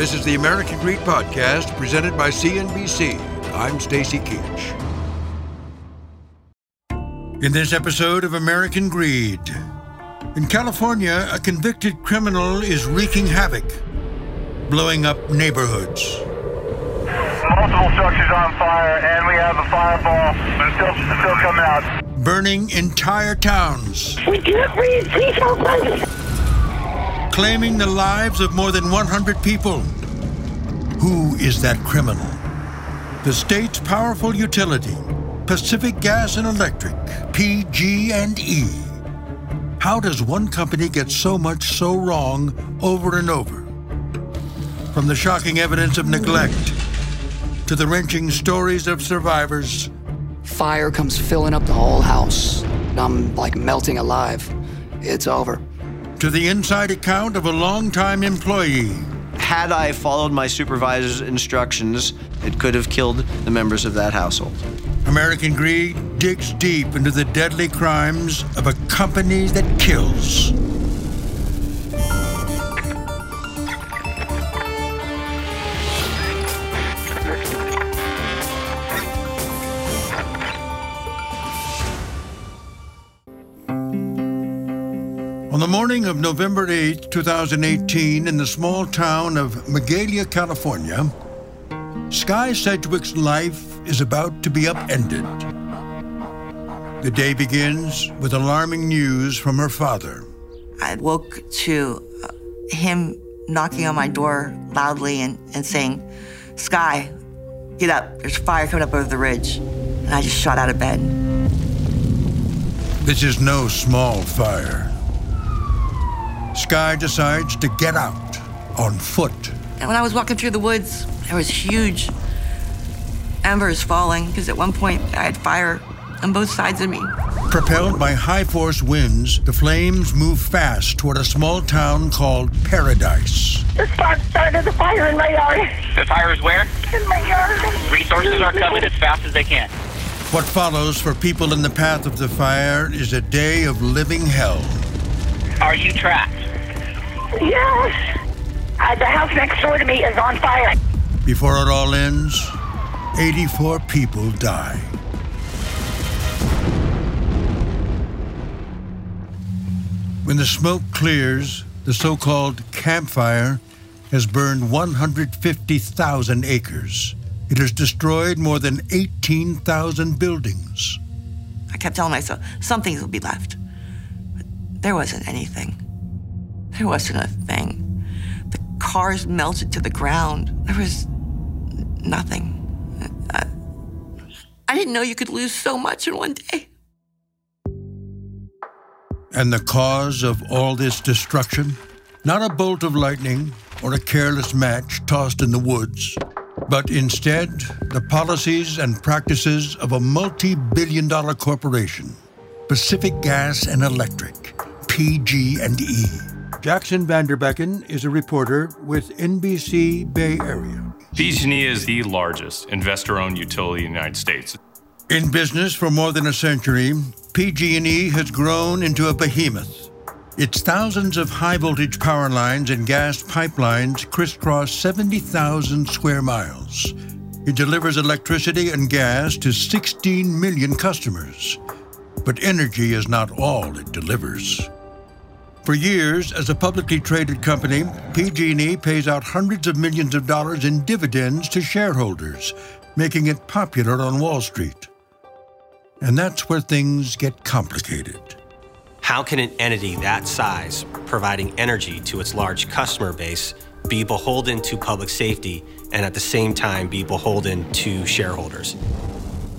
This is the American Greed Podcast presented by CNBC. I'm Stacy Keach. In this episode of American Greed, in California, a convicted criminal is wreaking havoc, blowing up neighborhoods. Multiple structures on fire, and we have a fireball, but it's still, it's still coming out. Burning entire towns, We can't breathe. Please help us. Claiming the lives of more than 100 people. Who is that criminal? The state's powerful utility, Pacific Gas and Electric, PG&E. How does one company get so much so wrong over and over? From the shocking evidence of neglect to the wrenching stories of survivors, Fire comes filling up the whole house. I'm like melting alive. It's over. To the inside account of a longtime employee Had I followed my supervisor's instructions, it could have killed the members of that household. American Greed digs deep into the deadly crimes of a company that kills. Morning of November 8, 2018, in the small town of Magalia, California, Sky Sedgwick's life is about to be upended. The day begins with alarming news from her father. I woke to uh, him knocking on my door loudly and, and saying, Sky, get up. There's fire coming up over the ridge. And I just shot out of bed. This is no small fire. Sky decides to get out on foot. And when I was walking through the woods, there was huge embers falling because at one point I had fire on both sides of me. Propelled by high force winds, the flames move fast toward a small town called Paradise. The spark started the fire in my yard. The fire is where? In my yard. Resources are coming as fast as they can. What follows for people in the path of the fire is a day of living hell. Are you trapped? Yes. Uh, the house next door to me is on fire. Before it all ends, 84 people die. When the smoke clears, the so called campfire has burned 150,000 acres. It has destroyed more than 18,000 buildings. I kept telling myself, some things will be left. But there wasn't anything. There wasn't a thing. The cars melted to the ground. There was nothing. I, I didn't know you could lose so much in one day. And the cause of all this destruction? Not a bolt of lightning or a careless match tossed in the woods, but instead the policies and practices of a multi billion dollar corporation, Pacific Gas and Electric, PG&E. Jaxon Van Derbeken is a reporter with NBC Bay Area. PG&E is the largest investor-owned utility in the United States. In business for more than a century, PG&E has grown into a behemoth. Its thousands of high voltage power lines and gas pipelines crisscross 70,000 square miles. It delivers electricity and gas to 16 million customers. But energy is not all it delivers. For years, as a publicly traded company, PG&E pays out hundreds of millions of dollars in dividends to shareholders, making it popular on Wall Street. And that's where things get complicated. How can an entity that size, providing energy to its large customer base, be beholden to public safety and at the same time be beholden to shareholders?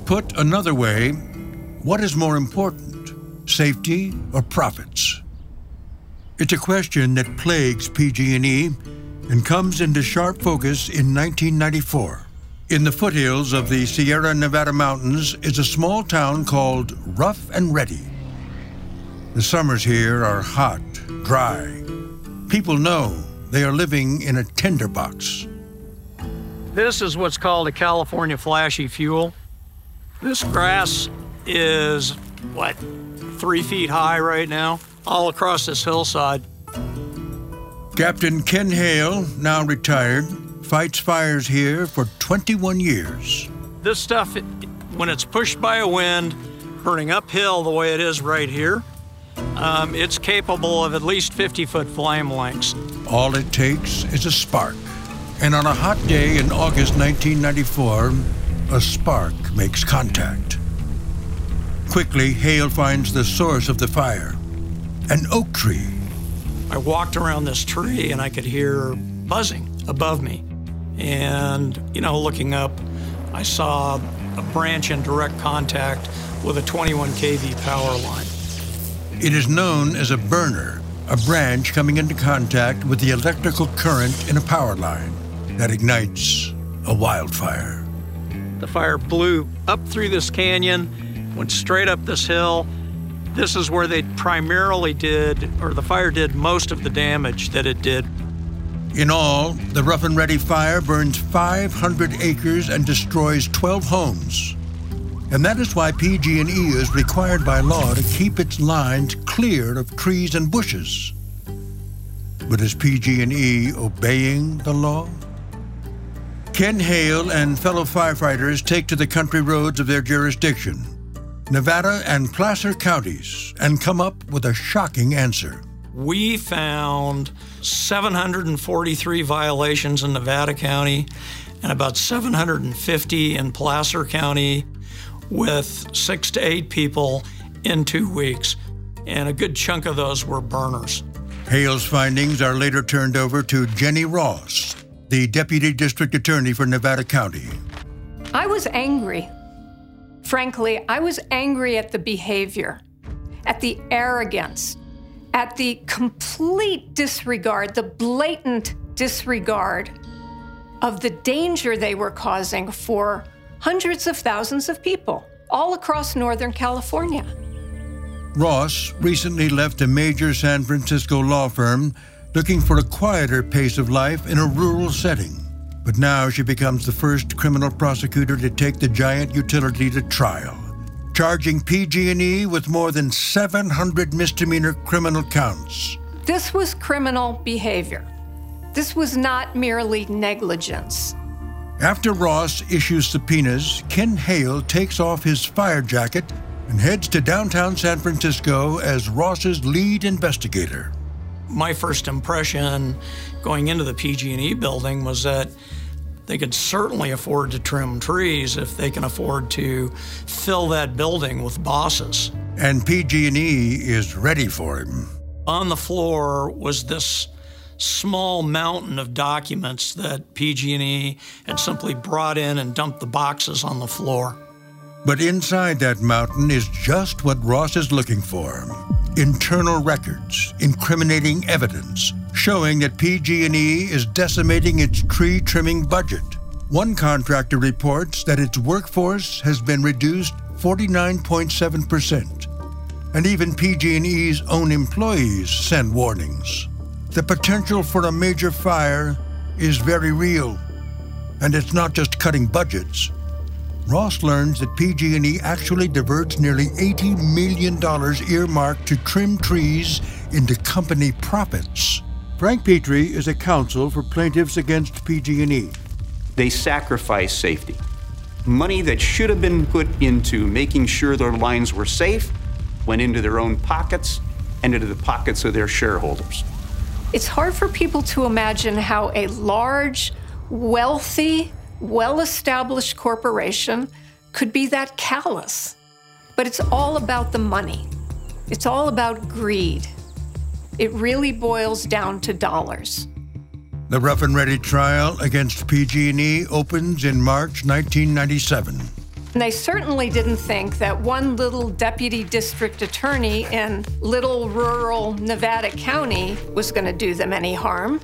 Put another way, what is more important, safety or profits? It's a question that plagues PG&E and comes into sharp focus in 1994. In the foothills of the Sierra Nevada mountains is a small town called Rough and Ready. The summers here are hot, dry. People know they are living in a tinderbox. This is what's called a California flashy fuel. This grass is, what, three feet high right now, all across this hillside. Captain Ken Hale, now retired, fights fires here for 21 years. This stuff, when it's pushed by a wind, burning uphill the way it is right here, um, it's capable of at least 50 foot flame lengths. All it takes is a spark. And on a hot day in August 1994, a spark makes contact. Quickly, Hale finds the source of the fire an oak tree. I walked around this tree and I could hear buzzing above me. And, you know, looking up, I saw a branch in direct contact with a 21 kV power line. It is known as a burner, a branch coming into contact with the electrical current in a power line that ignites a wildfire. The fire blew up through this canyon, went straight up this hill. This is where they primarily did, or the fire did most of the damage that it did. In all, the Rough and Ready fire burns 500 acres and destroys 12 homes. And that is why PG&E is required by law to keep its lines clear of trees and bushes. But is PG&E obeying the law? Ken Hale and fellow firefighters take to the country roads of their jurisdiction, Nevada and Placer counties, and come up with a shocking answer. We found 743 violations in Nevada County and about 750 in Placer County, with six to eight people in two weeks. And a good chunk of those were burners. Hale's findings are later turned over to Jenny Ross, the Deputy District Attorney for Nevada County. I was angry. Frankly, I was angry at the behavior, at the arrogance, at the complete disregard, the blatant disregard of the danger they were causing for hundreds of thousands of people all across Northern California. Ross recently left a major San Francisco law firm looking for a quieter pace of life in a rural setting. But now she becomes the first criminal prosecutor to take the giant utility to trial, charging PG&E with more than 700 misdemeanor criminal counts. This was criminal behavior. This was not merely negligence. After Ross issues subpoenas, Ken Hale takes off his fire jacket and heads to downtown San Francisco as Ross's lead investigator. My first impression going into the PG&E building was that they could certainly afford to trim trees if they can afford to fill that building with bosses. And PG&E is ready for him. On the floor was this small mountain of documents that PG&E had simply brought in and dumped the boxes on the floor. But inside that mountain is just what Ross is looking for. Internal records, incriminating evidence, showing that PG&E is decimating its tree trimming budget. One contractor reports that its workforce has been reduced 49.7%. And even PG&E's own employees send warnings. The potential for a major fire is very real. And it's not just cutting budgets. Ross learns that PG&E actually diverts nearly $80 million earmarked to trim trees into company profits. Frank Pitre is a counsel for plaintiffs against PG&E. They sacrifice safety. Money that should have been put into making sure their lines were safe went into their own pockets and into the pockets of their shareholders. It's hard for people to imagine how a large, wealthy, well established corporation could be that callous. But it's all about the money, it's all about greed. It really boils down to dollars. The Rough and Ready trial against PG&E opens in March 1997. And they certainly didn't think that one little deputy district attorney in little rural Nevada County was going to do them any harm.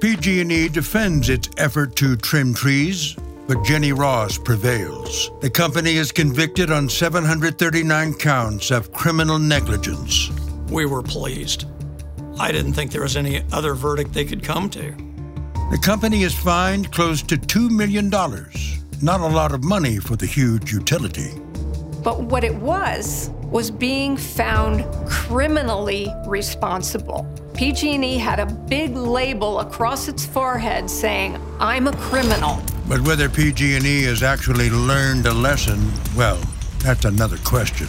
PG&E defends its effort to trim trees, but Jenny Ross prevails. The company is convicted on 739 counts of criminal negligence. We were pleased. I didn't think there was any other verdict they could come to. The company is fined close to $2 million. Not a lot of money for the huge utility. But what it was was being found criminally responsible. PG&E had a big label across its forehead saying, "I'm a criminal." But whether PG&E has actually learned a lesson, well, that's another question.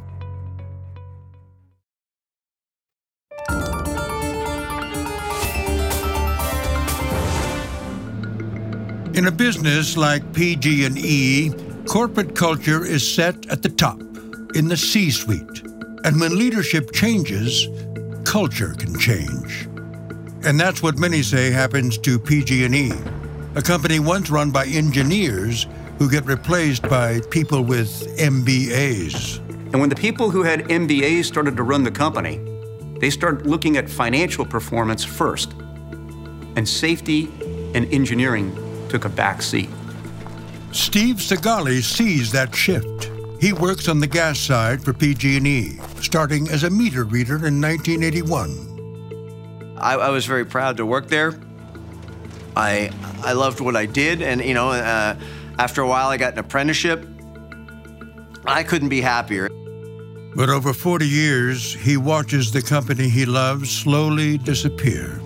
In a business like PG&E, corporate culture is set at the top, in the C-suite. And when leadership changes, culture can change. And that's what many say happens to PG&E, a company once run by engineers who get replaced by people with MBAs. And when the people who had MBAs started to run the company, they started looking at financial performance first. And safety and engineering took a back seat. Steve Segali sees that shift. He works on the gas side for PG&E, starting as a meter reader in 1981. I, I was very proud to work there. I I loved what I did, and you know, uh, after a while, I got an apprenticeship. I couldn't be happier. But over 40 years, he watches the company he loves slowly disappear.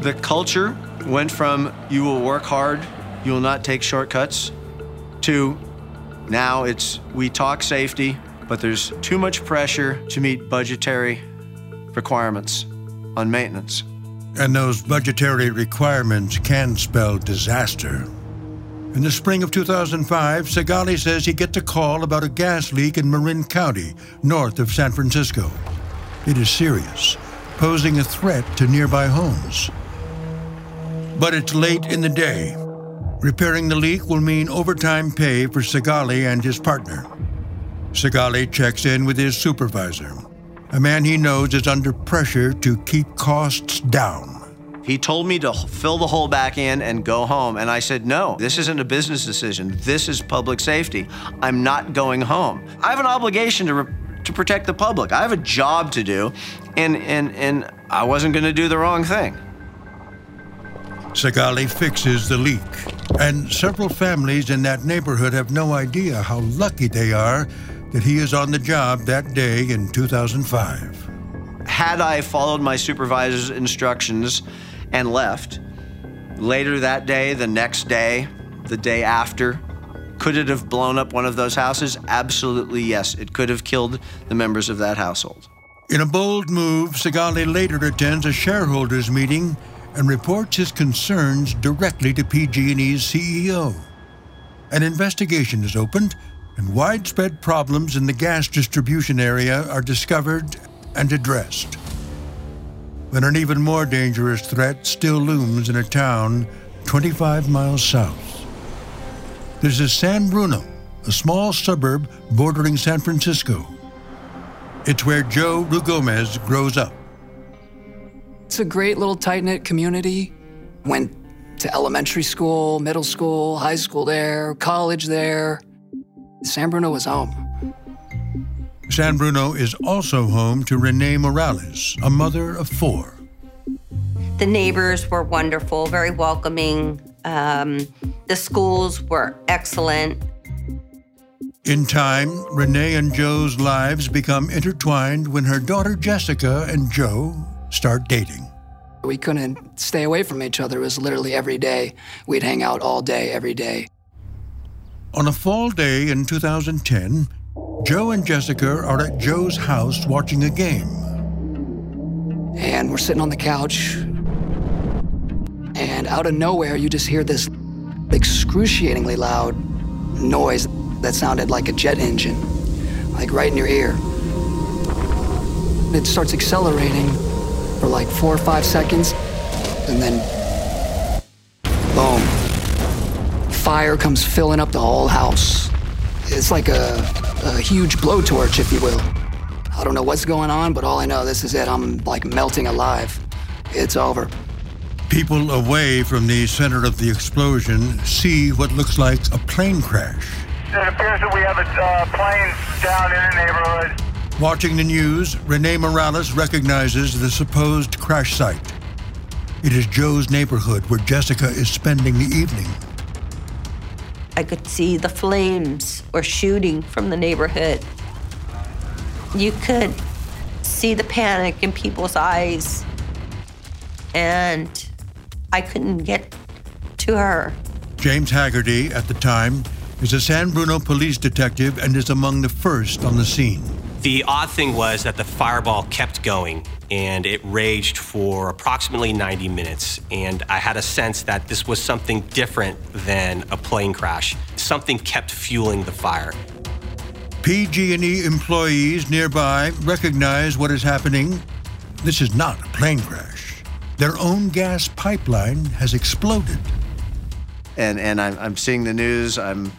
The culture went from you will work hard, you will not take shortcuts, to now it's we talk safety, but there's too much pressure to meet budgetary requirements on maintenance. And those budgetary requirements can spell disaster. In the spring of 2005, Segali says he gets a call about a gas leak in Marin County, north of San Francisco. It is serious, posing a threat to nearby homes. But it's late in the day. Repairing the leak will mean overtime pay for Segali and his partner. Segali checks in with his supervisor, a man he knows is under pressure to keep costs down. He told me to fill the hole back in and go home. And I said, no, this isn't a business decision. This is public safety. I'm not going home. I have an obligation to, re- to protect the public. I have a job to do, and, and, and I wasn't going to do the wrong thing. Segali fixes the leak, and several families in that neighborhood have no idea how lucky they are that he is on the job that day in 2005. Had I followed my supervisor's instructions and left, later that day, the next day, the day after, could it have blown up one of those houses? Absolutely yes. It could have killed the members of that household. In a bold move, Segali later attends a shareholders meeting and reports his concerns directly to PG&E's CEO. An investigation is opened, and widespread problems in the gas distribution area are discovered and addressed. But an even more dangerous threat still looms in a town 25 miles south. This is San Bruno, a small suburb bordering San Francisco. It's where Joe Ruigomez grows up. It's a great little tight knit community. Went to elementary school, middle school, high school there, college there. San Bruno was home. San Bruno is also home to Renee Morales, a mother of four. The neighbors were wonderful, very welcoming. Um, the schools were excellent. In time, Renee and Joe's lives become intertwined when her daughter Jessica and Joe start dating. We couldn't stay away from each other. It was literally every day. We'd hang out all day, every day. On a fall day in 2010, Joe and Jessica are at Joe's house watching a game. And we're sitting on the couch, and out of nowhere, you just hear this excruciatingly loud noise that sounded like a jet engine, like right in your ear. It starts accelerating for like four or five seconds, and then boom. Fire comes filling up the whole house. It's like a, a huge blowtorch, if you will. I don't know what's going on, but all I know, this is it. I'm like melting alive. It's over. People away from the center of the explosion see what looks like a plane crash. It appears that we have a uh, plane down in the neighborhood. Watching the news, Renee Morales recognizes the supposed crash site. It is Joe's neighborhood where Jessica is spending the evening. I could see the flames were shooting from the neighborhood. You could see the panic in people's eyes. And I couldn't get to her. James Haggerty, at the time, is a San Bruno police detective and is among the first on the scene. The odd thing was that the fireball kept going and it raged for approximately 90 minutes. And I had a sense that this was something different than a plane crash. Something kept fueling the fire. PG&E employees nearby recognize what is happening. This is not a plane crash. Their own gas pipeline has exploded. And and I'm, I'm seeing the news. I'm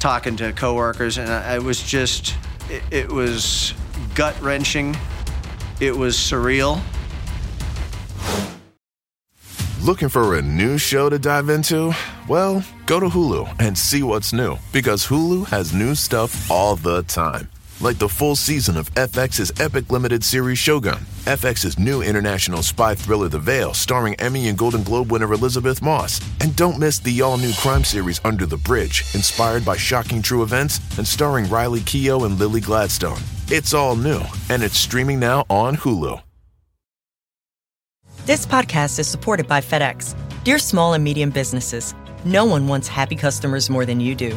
talking to coworkers, and I, I was just it, it was gut wrenching. It was surreal. Looking for a new show to dive into? Well, go to Hulu and see what's new because Hulu has new stuff all the time. Like the full season of FX's epic limited series Shogun, FX's new international spy thriller The Veil, starring Emmy and Golden Globe winner Elisabeth Moss. And don't miss the all new crime series Under the Bridge, inspired by shocking true events and starring Riley Keough and Lily Gladstone. It's all new, and it's streaming now on Hulu. This podcast is supported by FedEx. Dear small and medium businesses, no one wants happy customers more than you do.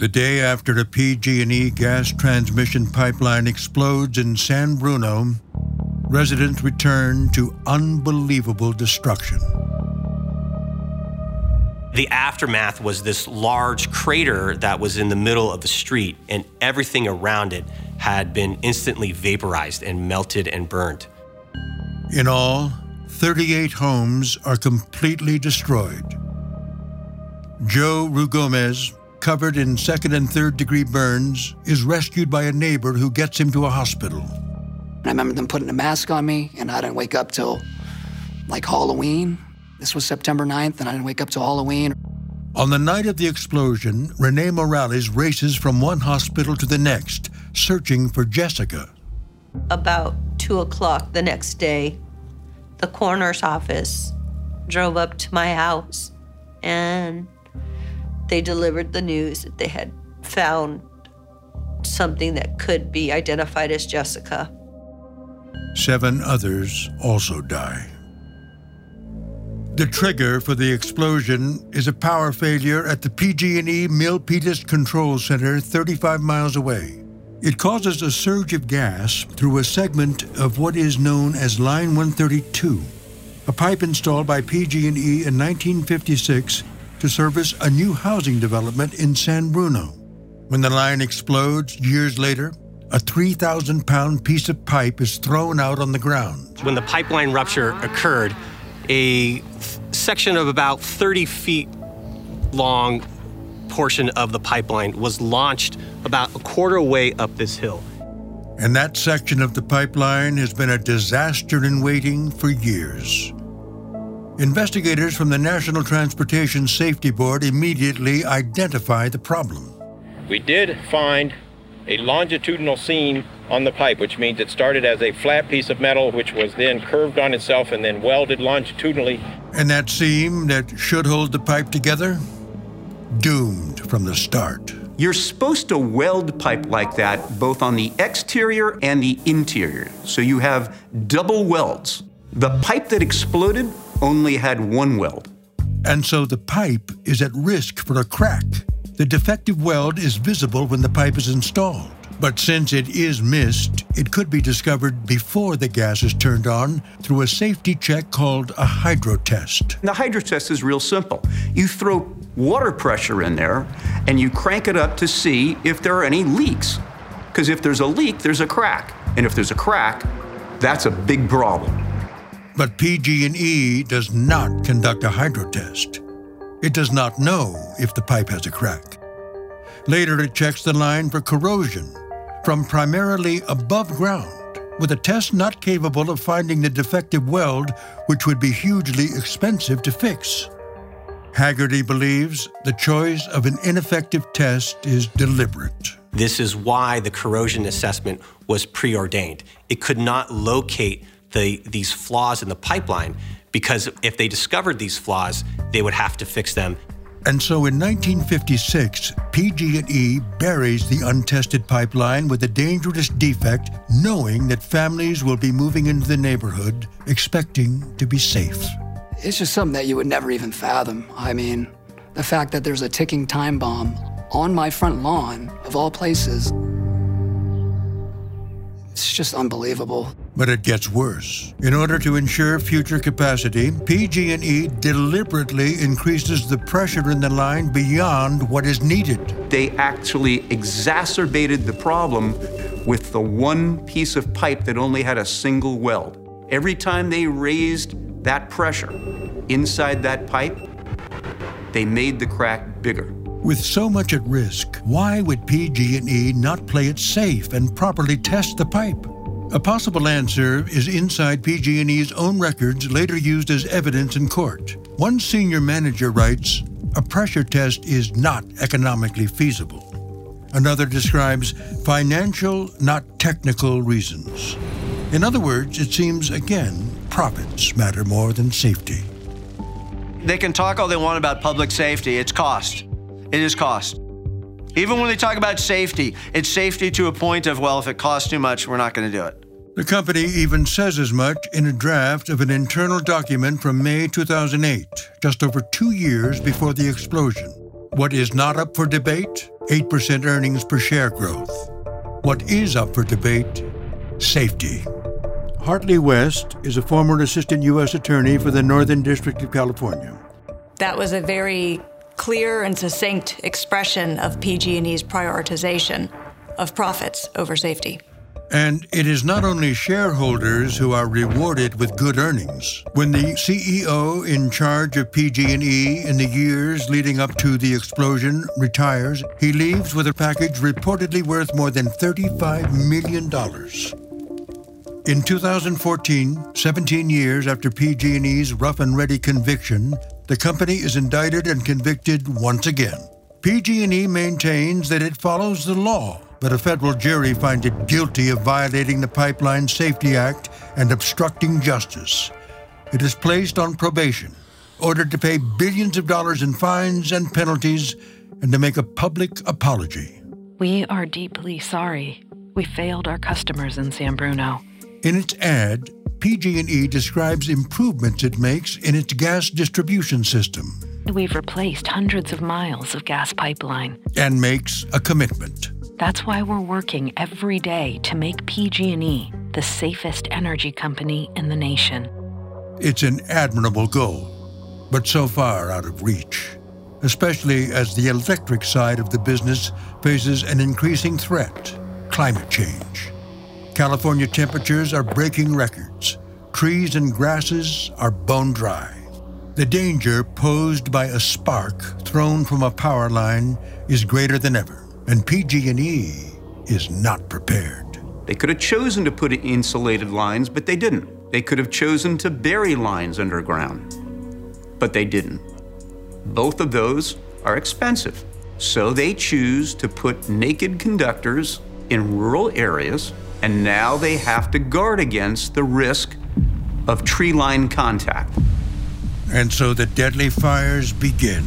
The day after the PG&E gas transmission pipeline explodes in San Bruno, residents return to unbelievable destruction. The aftermath was this large crater that was in the middle of the street, and everything around it had been instantly vaporized and melted and burned. In all, 38 homes are completely destroyed. Joe Ruigomez, covered in second and third degree burns, is rescued by a neighbor who gets him to a hospital. I remember them putting a mask on me, and I didn't wake up till like Halloween. This was September 9th, and I didn't wake up till Halloween. On the night of the explosion, Renee Morales races from one hospital to the next, searching for Jessica. About two o'clock the next day, the coroner's office drove up to my house and they delivered the news that they had found something that could be identified as Jessica. Seven others also die. The trigger for the explosion is a power failure at the PG&E Milpitas Control Center 35 miles away. It causes a surge of gas through a segment of what is known as Line 132, a pipe installed by PG&E in 1956 to service a new housing development in San Bruno. When the line explodes years later, a 3,000 pound piece of pipe is thrown out on the ground. When the pipeline rupture occurred, a section of about 30 feet long portion of the pipeline was launched about a quarter way up this hill. And that section of the pipeline has been a disaster in waiting for years. Investigators from the National Transportation Safety Board immediately identify the problem. We did find a longitudinal seam on the pipe, which means it started as a flat piece of metal, which was then curved on itself and then welded longitudinally. And that seam that should hold the pipe together? Doomed from the start. You're supposed to weld pipe like that both on the exterior and the interior. So you have double welds. The pipe that exploded only had one weld. And so the pipe is at risk for a crack. The defective weld is visible when the pipe is installed. But since it is missed, it could be discovered before the gas is turned on through a safety check called a hydro test. The hydro test is real simple. You throw water pressure in there and you crank it up to see if there are any leaks. Because if there's a leak, there's a crack. And if there's a crack, that's a big problem. But PG&E does not conduct a hydro test. It does not know if the pipe has a crack. Later, it checks the line for corrosion from primarily above ground with a test not capable of finding the defective weld, which would be hugely expensive to fix. Haggerty believes the choice of an ineffective test is deliberate. This is why the corrosion assessment was preordained. It could not locate the, these flaws in the pipeline because if they discovered these flaws, they would have to fix them. And so in 1956, PG&E buries the untested pipeline with a dangerous defect, knowing that families will be moving into the neighborhood expecting to be safe. It's just something that you would never even fathom. I mean, the fact that there's a ticking time bomb on my front lawn, of all places, it's just unbelievable. But it gets worse. In order to ensure future capacity, PG&E deliberately increases the pressure in the line beyond what is needed. They actually exacerbated the problem with the one piece of pipe that only had a single weld. Every time they raised that pressure inside that pipe, they made the crack bigger. With so much at risk, why would PG&E not play it safe and properly test the pipe? A possible answer is inside PG&E's own records later used as evidence in court. One senior manager writes, "A pressure test is not economically feasible." Another describes financial, not technical reasons. In other words, it seems again, profits matter more than safety. They can talk all they want about public safety, it's cost. It is cost. Even when they talk about safety, it's safety to a point of, well, if it costs too much, we're not going to do it. The company even says as much in a draft of an internal document from May 2008, just over two years before the explosion. What is not up for debate? 8% earnings per share growth. What is up for debate? Safety. Hartley West is a former assistant U.S. attorney for the Northern District of California. That was a very clear and succinct expression of PG&E's prioritization of profits over safety. And it is not only shareholders who are rewarded with good earnings. When the CEO in charge of PG&E in the years leading up to the explosion retires, he leaves with a package reportedly worth more than $35 million. In 2014, 17 years after PG&E's rough and ready conviction, the company is indicted and convicted once again. PG&E maintains that it follows the law, but a federal jury finds it guilty of violating the Pipeline Safety Act and obstructing justice. It is placed on probation, ordered to pay billions of dollars in fines and penalties, and to make a public apology. We are deeply sorry. We failed our customers in San Bruno. In its ad, PG&E describes improvements it makes in its gas distribution system We've replaced hundreds of miles of gas pipeline. and makes a commitment. That's why we're working every day to make PG&E the safest energy company in the nation. It's an admirable goal, but so far out of reach, especially as the electric side of the business faces an increasing threat climate change. California temperatures are breaking records. Trees and grasses are bone dry. The danger posed by a spark thrown from a power line is greater than ever, and PG&E is not prepared. They could have chosen to put insulated lines, but they didn't. They could have chosen to bury lines underground, but they didn't. Both of those are expensive. So they choose to put naked conductors in rural areas, and now they have to guard against the risk of tree line contact. And so the deadly fires begin.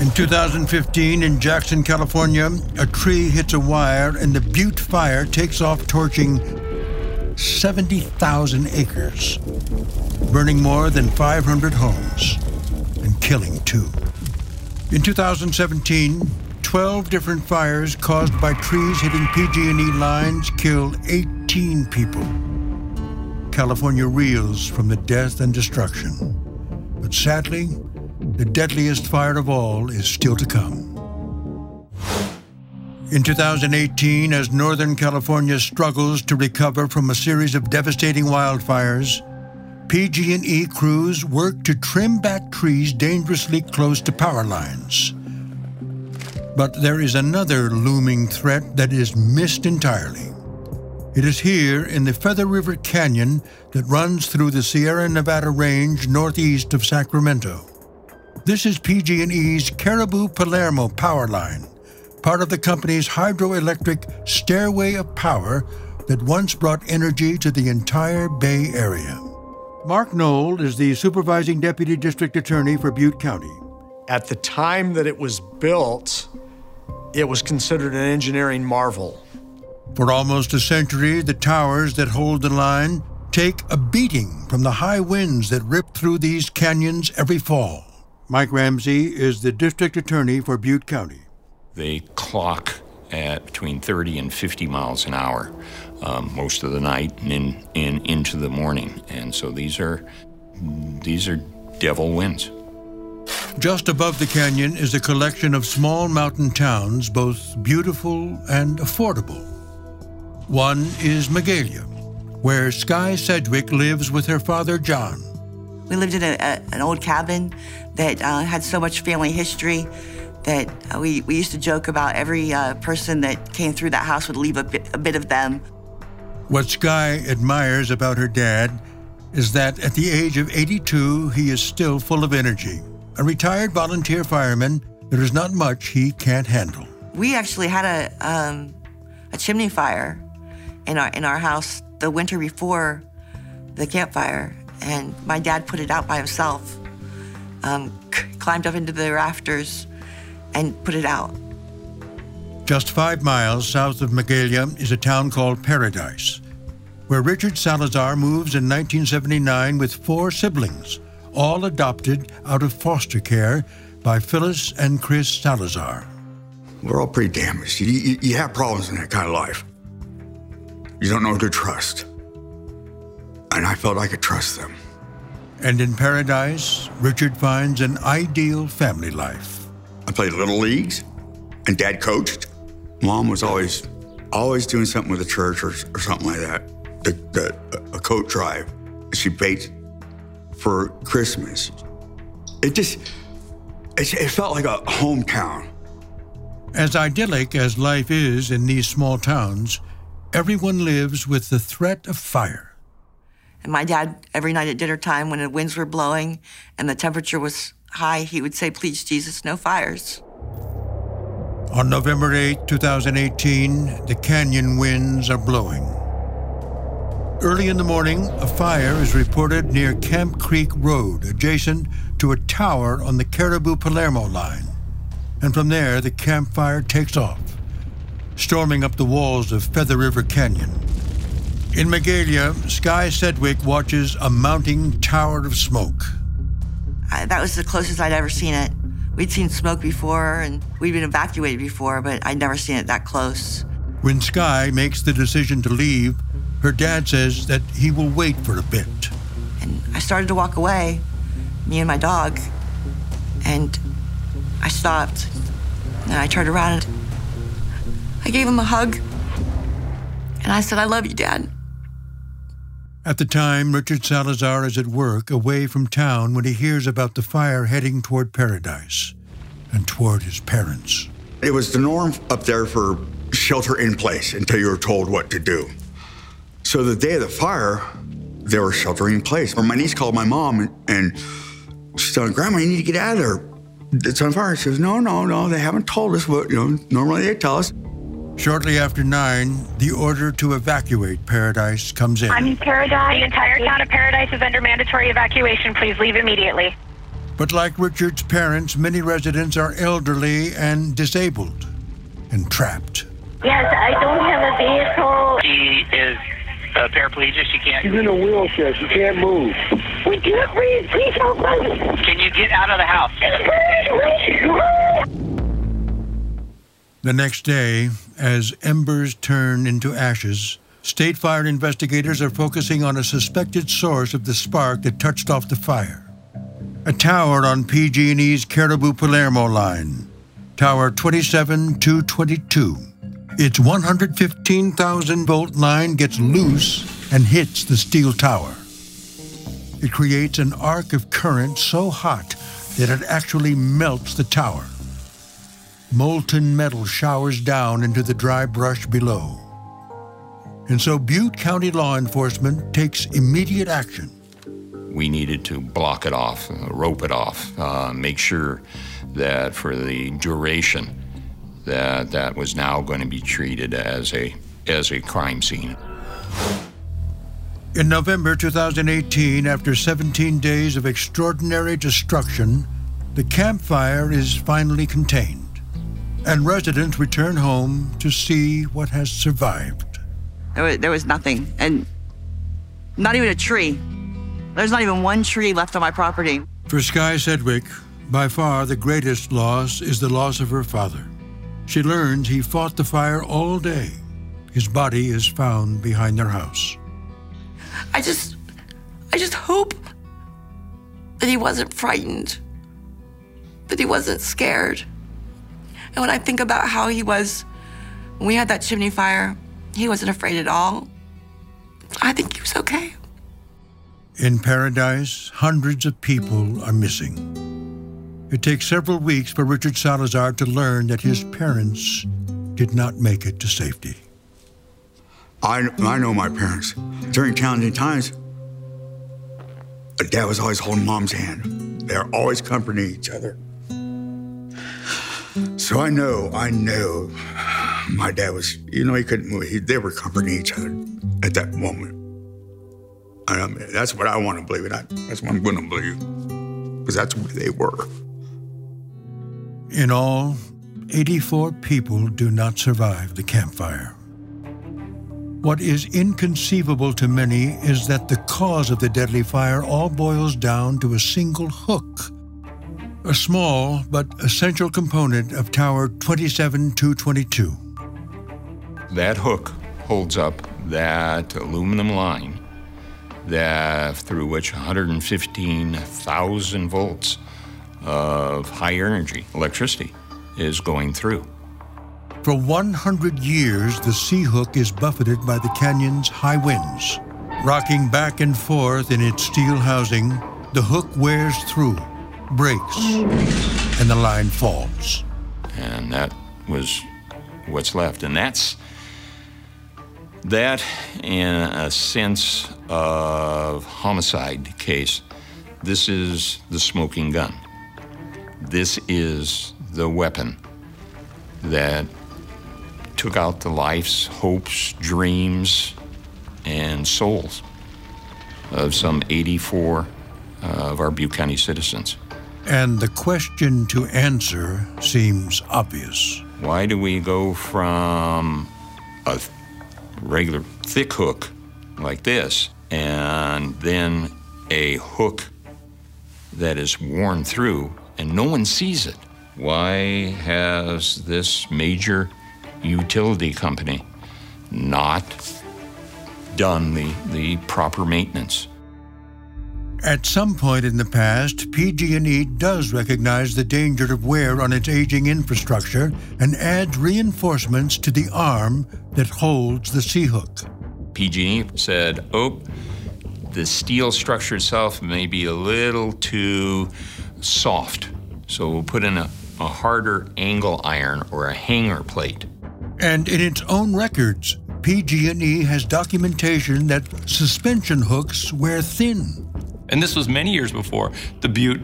In 2015, in Jackson, California, a tree hits a wire and the Butte fire takes off, torching 70,000 acres, burning more than 500 homes and killing two. In 2017, 12 different fires caused by trees hitting PG&E lines killed 18 people. California reels from the death and destruction. But sadly, the deadliest fire of all is still to come. In 2018, as Northern California struggles to recover from a series of devastating wildfires, PG&E crews work to trim back trees dangerously close to power lines. But there is another looming threat that is missed entirely. It is here in the Feather River Canyon that runs through the Sierra Nevada range northeast of Sacramento. This is PG&E's Caribou Palermo power line, part of the company's hydroelectric Stairway of Power that once brought energy to the entire Bay Area. Mark Knoll is the supervising deputy district attorney for Butte County. At the time that it was built, it was considered an engineering marvel. For almost a century, the towers that hold the line take a beating from the high winds that rip through these canyons every fall. Mike Ramsey is the district attorney for Butte County. They clock at between 30 and 50 miles an hour um, most of the night and in, in, into the morning. And so these are these are devil winds. Just above the canyon is a collection of small mountain towns, both beautiful and affordable. One is Magalia, where Sky Sedgwick lives with her father John. We lived in a, a, an old cabin that uh, had so much family history that uh, we, we used to joke about every uh, person that came through that house would leave a bit, a bit of them. What Sky admires about her dad is that at the age of 82, he is still full of energy. A retired volunteer fireman, there is not much he can't handle. We actually had a, um, a chimney fire in our, in our house the winter before the campfire, and my dad put it out by himself, um, c- climbed up into the rafters, and put it out. Just five miles south of Magalia is a town called Paradise, where Richard Salazar moves in 1979 with four siblings, all adopted out of foster care by Phyllis and Chris Salazar. We're all pretty damaged. You, you, you have problems in that kind of life. You don't know who to trust. And I felt I could trust them. And in Paradise, Richard finds an ideal family life. I played little leagues, and Dad coached. Mom was always, always doing something with the church or, or something like that. The, the, a coat drive. She baked for Christmas. It just, it, it felt like a hometown. As idyllic as life is in these small towns, everyone lives with the threat of fire. And my dad, every night at dinner time, when the winds were blowing and the temperature was high, he would say, Please, Jesus, no fires. On November 8, 2018, the canyon winds are blowing. Early in the morning, a fire is reported near Camp Creek Road, adjacent to a tower on the Caribou Palermo line. And from there, the campfire takes off, storming up the walls of Feather River Canyon. In Magalia, Sky Sedgwick watches a mounting tower of smoke. I, that was the closest I'd ever seen it. We'd seen smoke before and we'd been evacuated before, but I'd never seen it that close. When Sky makes the decision to leave, Her dad says that he will wait for a bit. And I started to walk away, me and my dog, and I stopped. And I turned around and I gave him a hug. And I said, I love you, Dad. At the time, Richard Salazar is at work away from town when he hears about the fire heading toward Paradise and toward his parents. It was the norm up there for shelter in place until you were told what to do. So the day of the fire, they were sheltering in place. Or my niece called my mom and, and she's telling Grandma, you need to get out of there. It's on fire. She says, No, no, no, they haven't told us what, you know, normally they tell us. Shortly after nine, the order to evacuate Paradise comes in. I'm in Paradise. The entire town of Paradise is under mandatory evacuation. Please leave immediately. But like Richard's parents, many residents are elderly and disabled and trapped. Yes, I don't have a vehicle. She is uh, paraplegic. She can't. She's in a wheelchair. She can't move. We can't breathe. Please help us. Can you get out of the house? The next day, as embers turn into ashes, state fire investigators are focusing on a suspected source of the spark that touched off the fire. A tower on PG&E's Caribou Palermo line, Tower 27222. Its 115,000 volt line gets loose and hits the steel tower. It creates an arc of current so hot that it actually melts the tower. Molten metal showers down into the dry brush below. And so Butte County law enforcement takes immediate action. We needed to block it off, uh, rope it off, uh, make sure that for the duration that that was now going to be treated as a as a crime scene. In November 2018, after 17 days of extraordinary destruction, the Camp Fire is finally contained, and residents return home to see what has survived. There was, there was nothing, and not even a tree. There's not even one tree left on my property. For Sky Sedgwick, by far the greatest loss is the loss of her father. She learns he fought the fire all day. His body is found behind their house. I just, I just hope that he wasn't frightened, that he wasn't scared. And when I think about how he was when we had that chimney fire, he wasn't afraid at all. I think he was okay. In Paradise, hundreds of people are missing. It takes several weeks for Richard Salazar to learn that his parents did not make it to safety. I, I know my parents. During challenging times, dad was always holding mom's hand. They're always comforting each other. So I know, I know my dad was, you know, he couldn't move. He, they were comforting each other at that moment. I mean, that's what I want to believe, and I, that's what I'm going to believe, because that's where they were. In all, 84 people do not survive the Camp Fire. What is inconceivable to many is that the cause of the deadly fire all boils down to a single hook, a small but essential component of Tower 27222. That hook holds up that aluminum line that through which 115,000 volts of high energy electricity is going through. For 100 years, the C-hook is buffeted by the canyon's high winds. Rocking back and forth in its steel housing, the hook wears through, breaks, and the line falls. And that was what's left. And that's that, in a sense of homicide case, this is the smoking gun. This is the weapon that took out the lives, hopes, dreams, and souls of some 84 uh, of our Butte County citizens. And the question to answer seems obvious. Why do we go from a regular thick hook like this and then a hook that is worn through and no one sees it? Why has this major utility company not done the, the proper maintenance. At some point in the past, PG&E does recognize the danger of wear on its aging infrastructure and adds reinforcements to the arm that holds the C-hook. PG&E said, "Oh, the steel structure itself may be a little too soft, so we'll put in a, a harder angle iron or a hanger plate." And in its own records, PG&E has documentation that suspension hooks wear thin. And this was many years before the Butte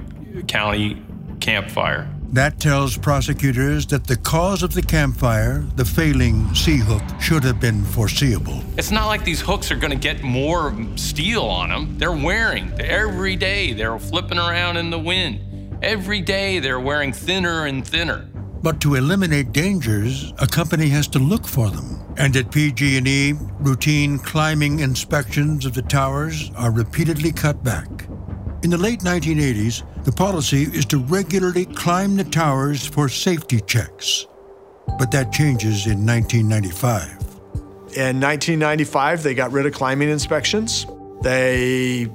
County Camp Fire. That tells prosecutors that the cause of the Camp Fire, the failing C-hook, should have been foreseeable. It's not like these hooks are going to get more steel on them. They're wearing every day. They're flipping around in the wind. Every day they're wearing thinner and thinner. But to eliminate dangers, a company has to look for them. And at PG&E, routine climbing inspections of the towers are repeatedly cut back. In the late 1980s, the policy is to regularly climb the towers for safety checks. But that changes in 1995. In 1995, they got rid of climbing inspections. They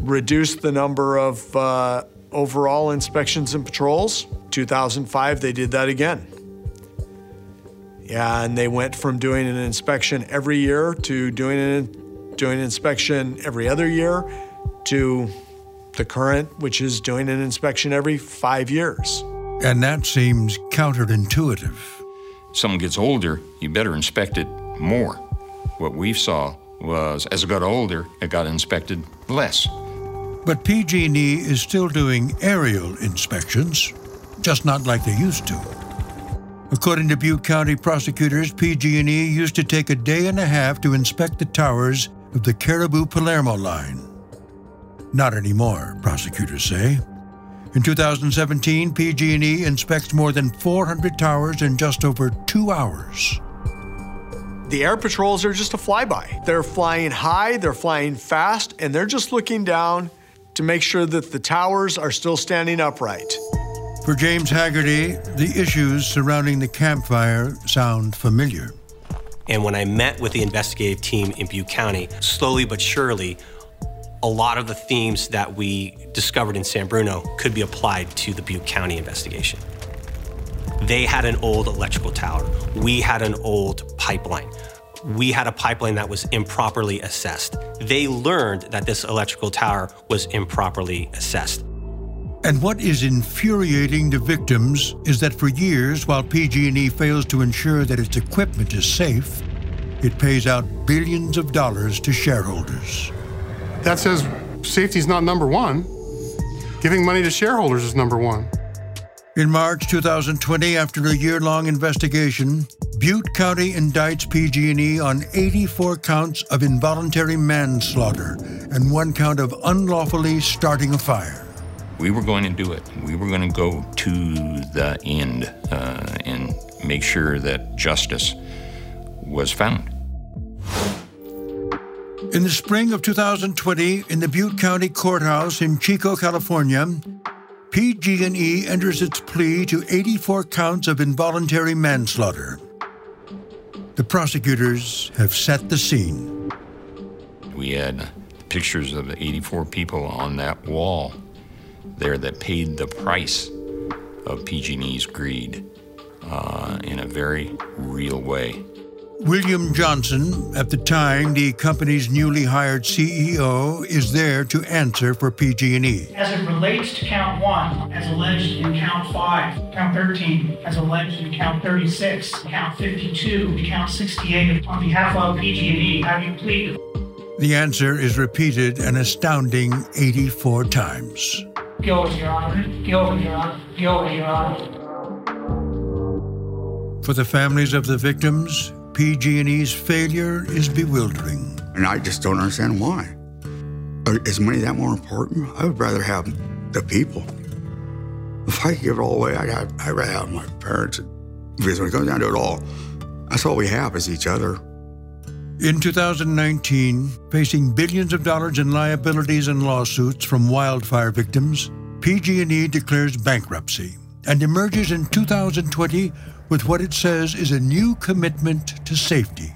reduced the number of uh, overall inspections and patrols. 2005, they did that again. Yeah, and they went from doing an inspection every year to doing an, doing an inspection every other year to the current, which is doing an inspection every five years. And that seems counterintuitive. Someone gets older, you better inspect it more. What we saw was as it got older, it got inspected less. But PG&E is still doing aerial inspections, just not like they used to. According to Butte County prosecutors, PG&E used to take a day and a half to inspect the towers of the Caribou Palermo line. Not anymore, prosecutors say. In 2017, PG&E inspects more than 400 towers in just over 2 hours. The air patrols are just a flyby. They're flying high, they're flying fast, and they're just looking down to make sure that the towers are still standing upright. For James Haggerty, the issues surrounding the Camp Fire sound familiar. And when I met with the investigative team in Butte County, slowly but surely, a lot of the themes that we discovered in San Bruno could be applied to the Butte County investigation. They had an old electrical tower. We had an old pipeline. We had a pipeline that was improperly assessed. They learned that this electrical tower was improperly assessed. And what is infuriating to victims is that for years, while PG&E fails to ensure that its equipment is safe, it pays out billions of dollars to shareholders. That says safety is not number one. Giving money to shareholders is number one. In March 2020, after a year-long investigation, Butte County indicts PG&E on 84 counts of involuntary manslaughter and one count of unlawfully starting a fire. We were going to do it. We were going to go to the end uh, and make sure that justice was found. In the spring of 2020, in the Butte County Courthouse in Chico, California, PG&E enters its plea to 84 counts of involuntary manslaughter. The prosecutors have set the scene. We had pictures of the 84 people on that wall there that paid the price of PG&E's greed uh, in a very real way. William Johnson, at the time the company's newly hired CEO, is there to answer for PG&E. As it relates to count one, as alleged in count five, count 13, as alleged in count 36, count 52, count 68, on behalf of PG&E, have you pleaded? The answer is repeated an astounding 84 times. Guilty, Your Honor. Guilty, Your Honor. Guilty, Your Honor. For the families of the victims, PG&E's failure is bewildering. And I just don't understand why. Is money that more important? I would rather have the people. If I give it all away, I'd, have, I'd rather have my parents. Because when it comes down to it all, that's all we have is each other. In 2019, facing billions of dollars in liabilities and lawsuits from wildfire victims, PG&E declares bankruptcy and emerges in 2020 with what it says is a new commitment to safety.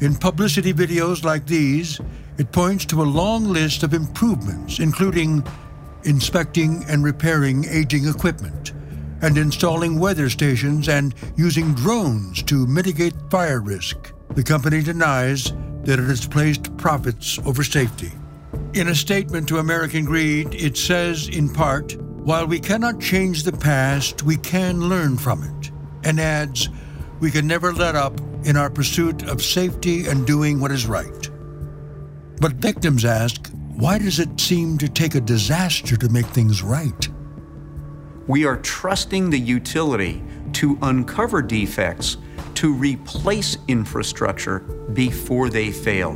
In publicity videos like these, it points to a long list of improvements, including inspecting and repairing aging equipment, and installing weather stations and using drones to mitigate fire risk. The company denies that it has placed profits over safety. In a statement to American Greed, it says, in part, while we cannot change the past, we can learn from it, and adds, we can never let up in our pursuit of safety and doing what is right. But victims ask, why does it seem to take a disaster to make things right? We are trusting the utility to uncover defects, to replace infrastructure before they fail.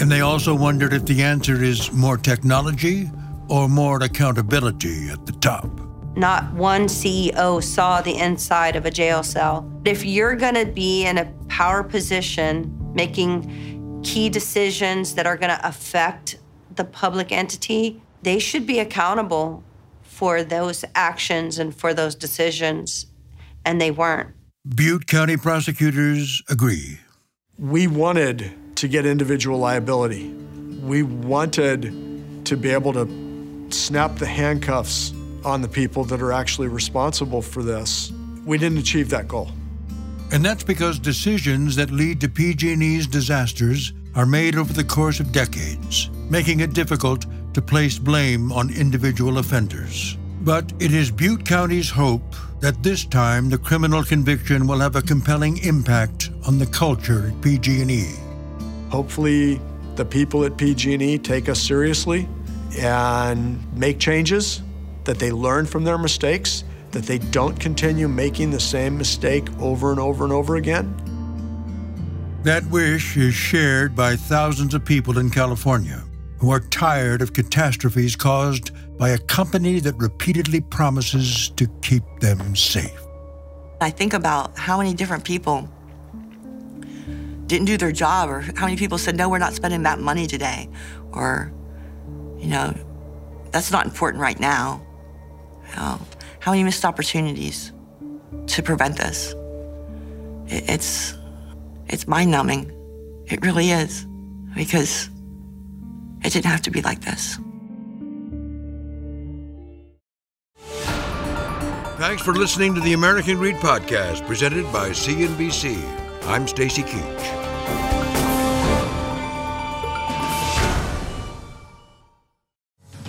And they also wondered if the answer is more technology or more accountability at the top. Not one CEO saw the inside of a jail cell. If you're going to be in a power position making key decisions that are going to affect the public entity, they should be accountable for those actions and for those decisions, and they weren't. Butte County prosecutors agree. We wanted to get individual liability. We wanted to be able to snap the handcuffs on the people that are actually responsible for this. We didn't achieve that goal. And that's because decisions that lead to PG&E's disasters are made over the course of decades, making it difficult to place blame on individual offenders. But it is Butte County's hope that this time the criminal conviction will have a compelling impact on the culture at PG&E. Hopefully, the people at PG&E take us seriously and make changes, that they learn from their mistakes, that they don't continue making the same mistake over and over and over again. That wish is shared by thousands of people in California who are tired of catastrophes caused by a company that repeatedly promises to keep them safe. I think about how many different people didn't do their job, or how many people said, No, we're not spending that money today, or, you know, that's not important right now. You how many missed opportunities to prevent this? It, it's it's mind numbing. It really is. Because it didn't have to be like this. Thanks for listening to the American Greed Podcast presented by CNBC. I'm Stacy Keach.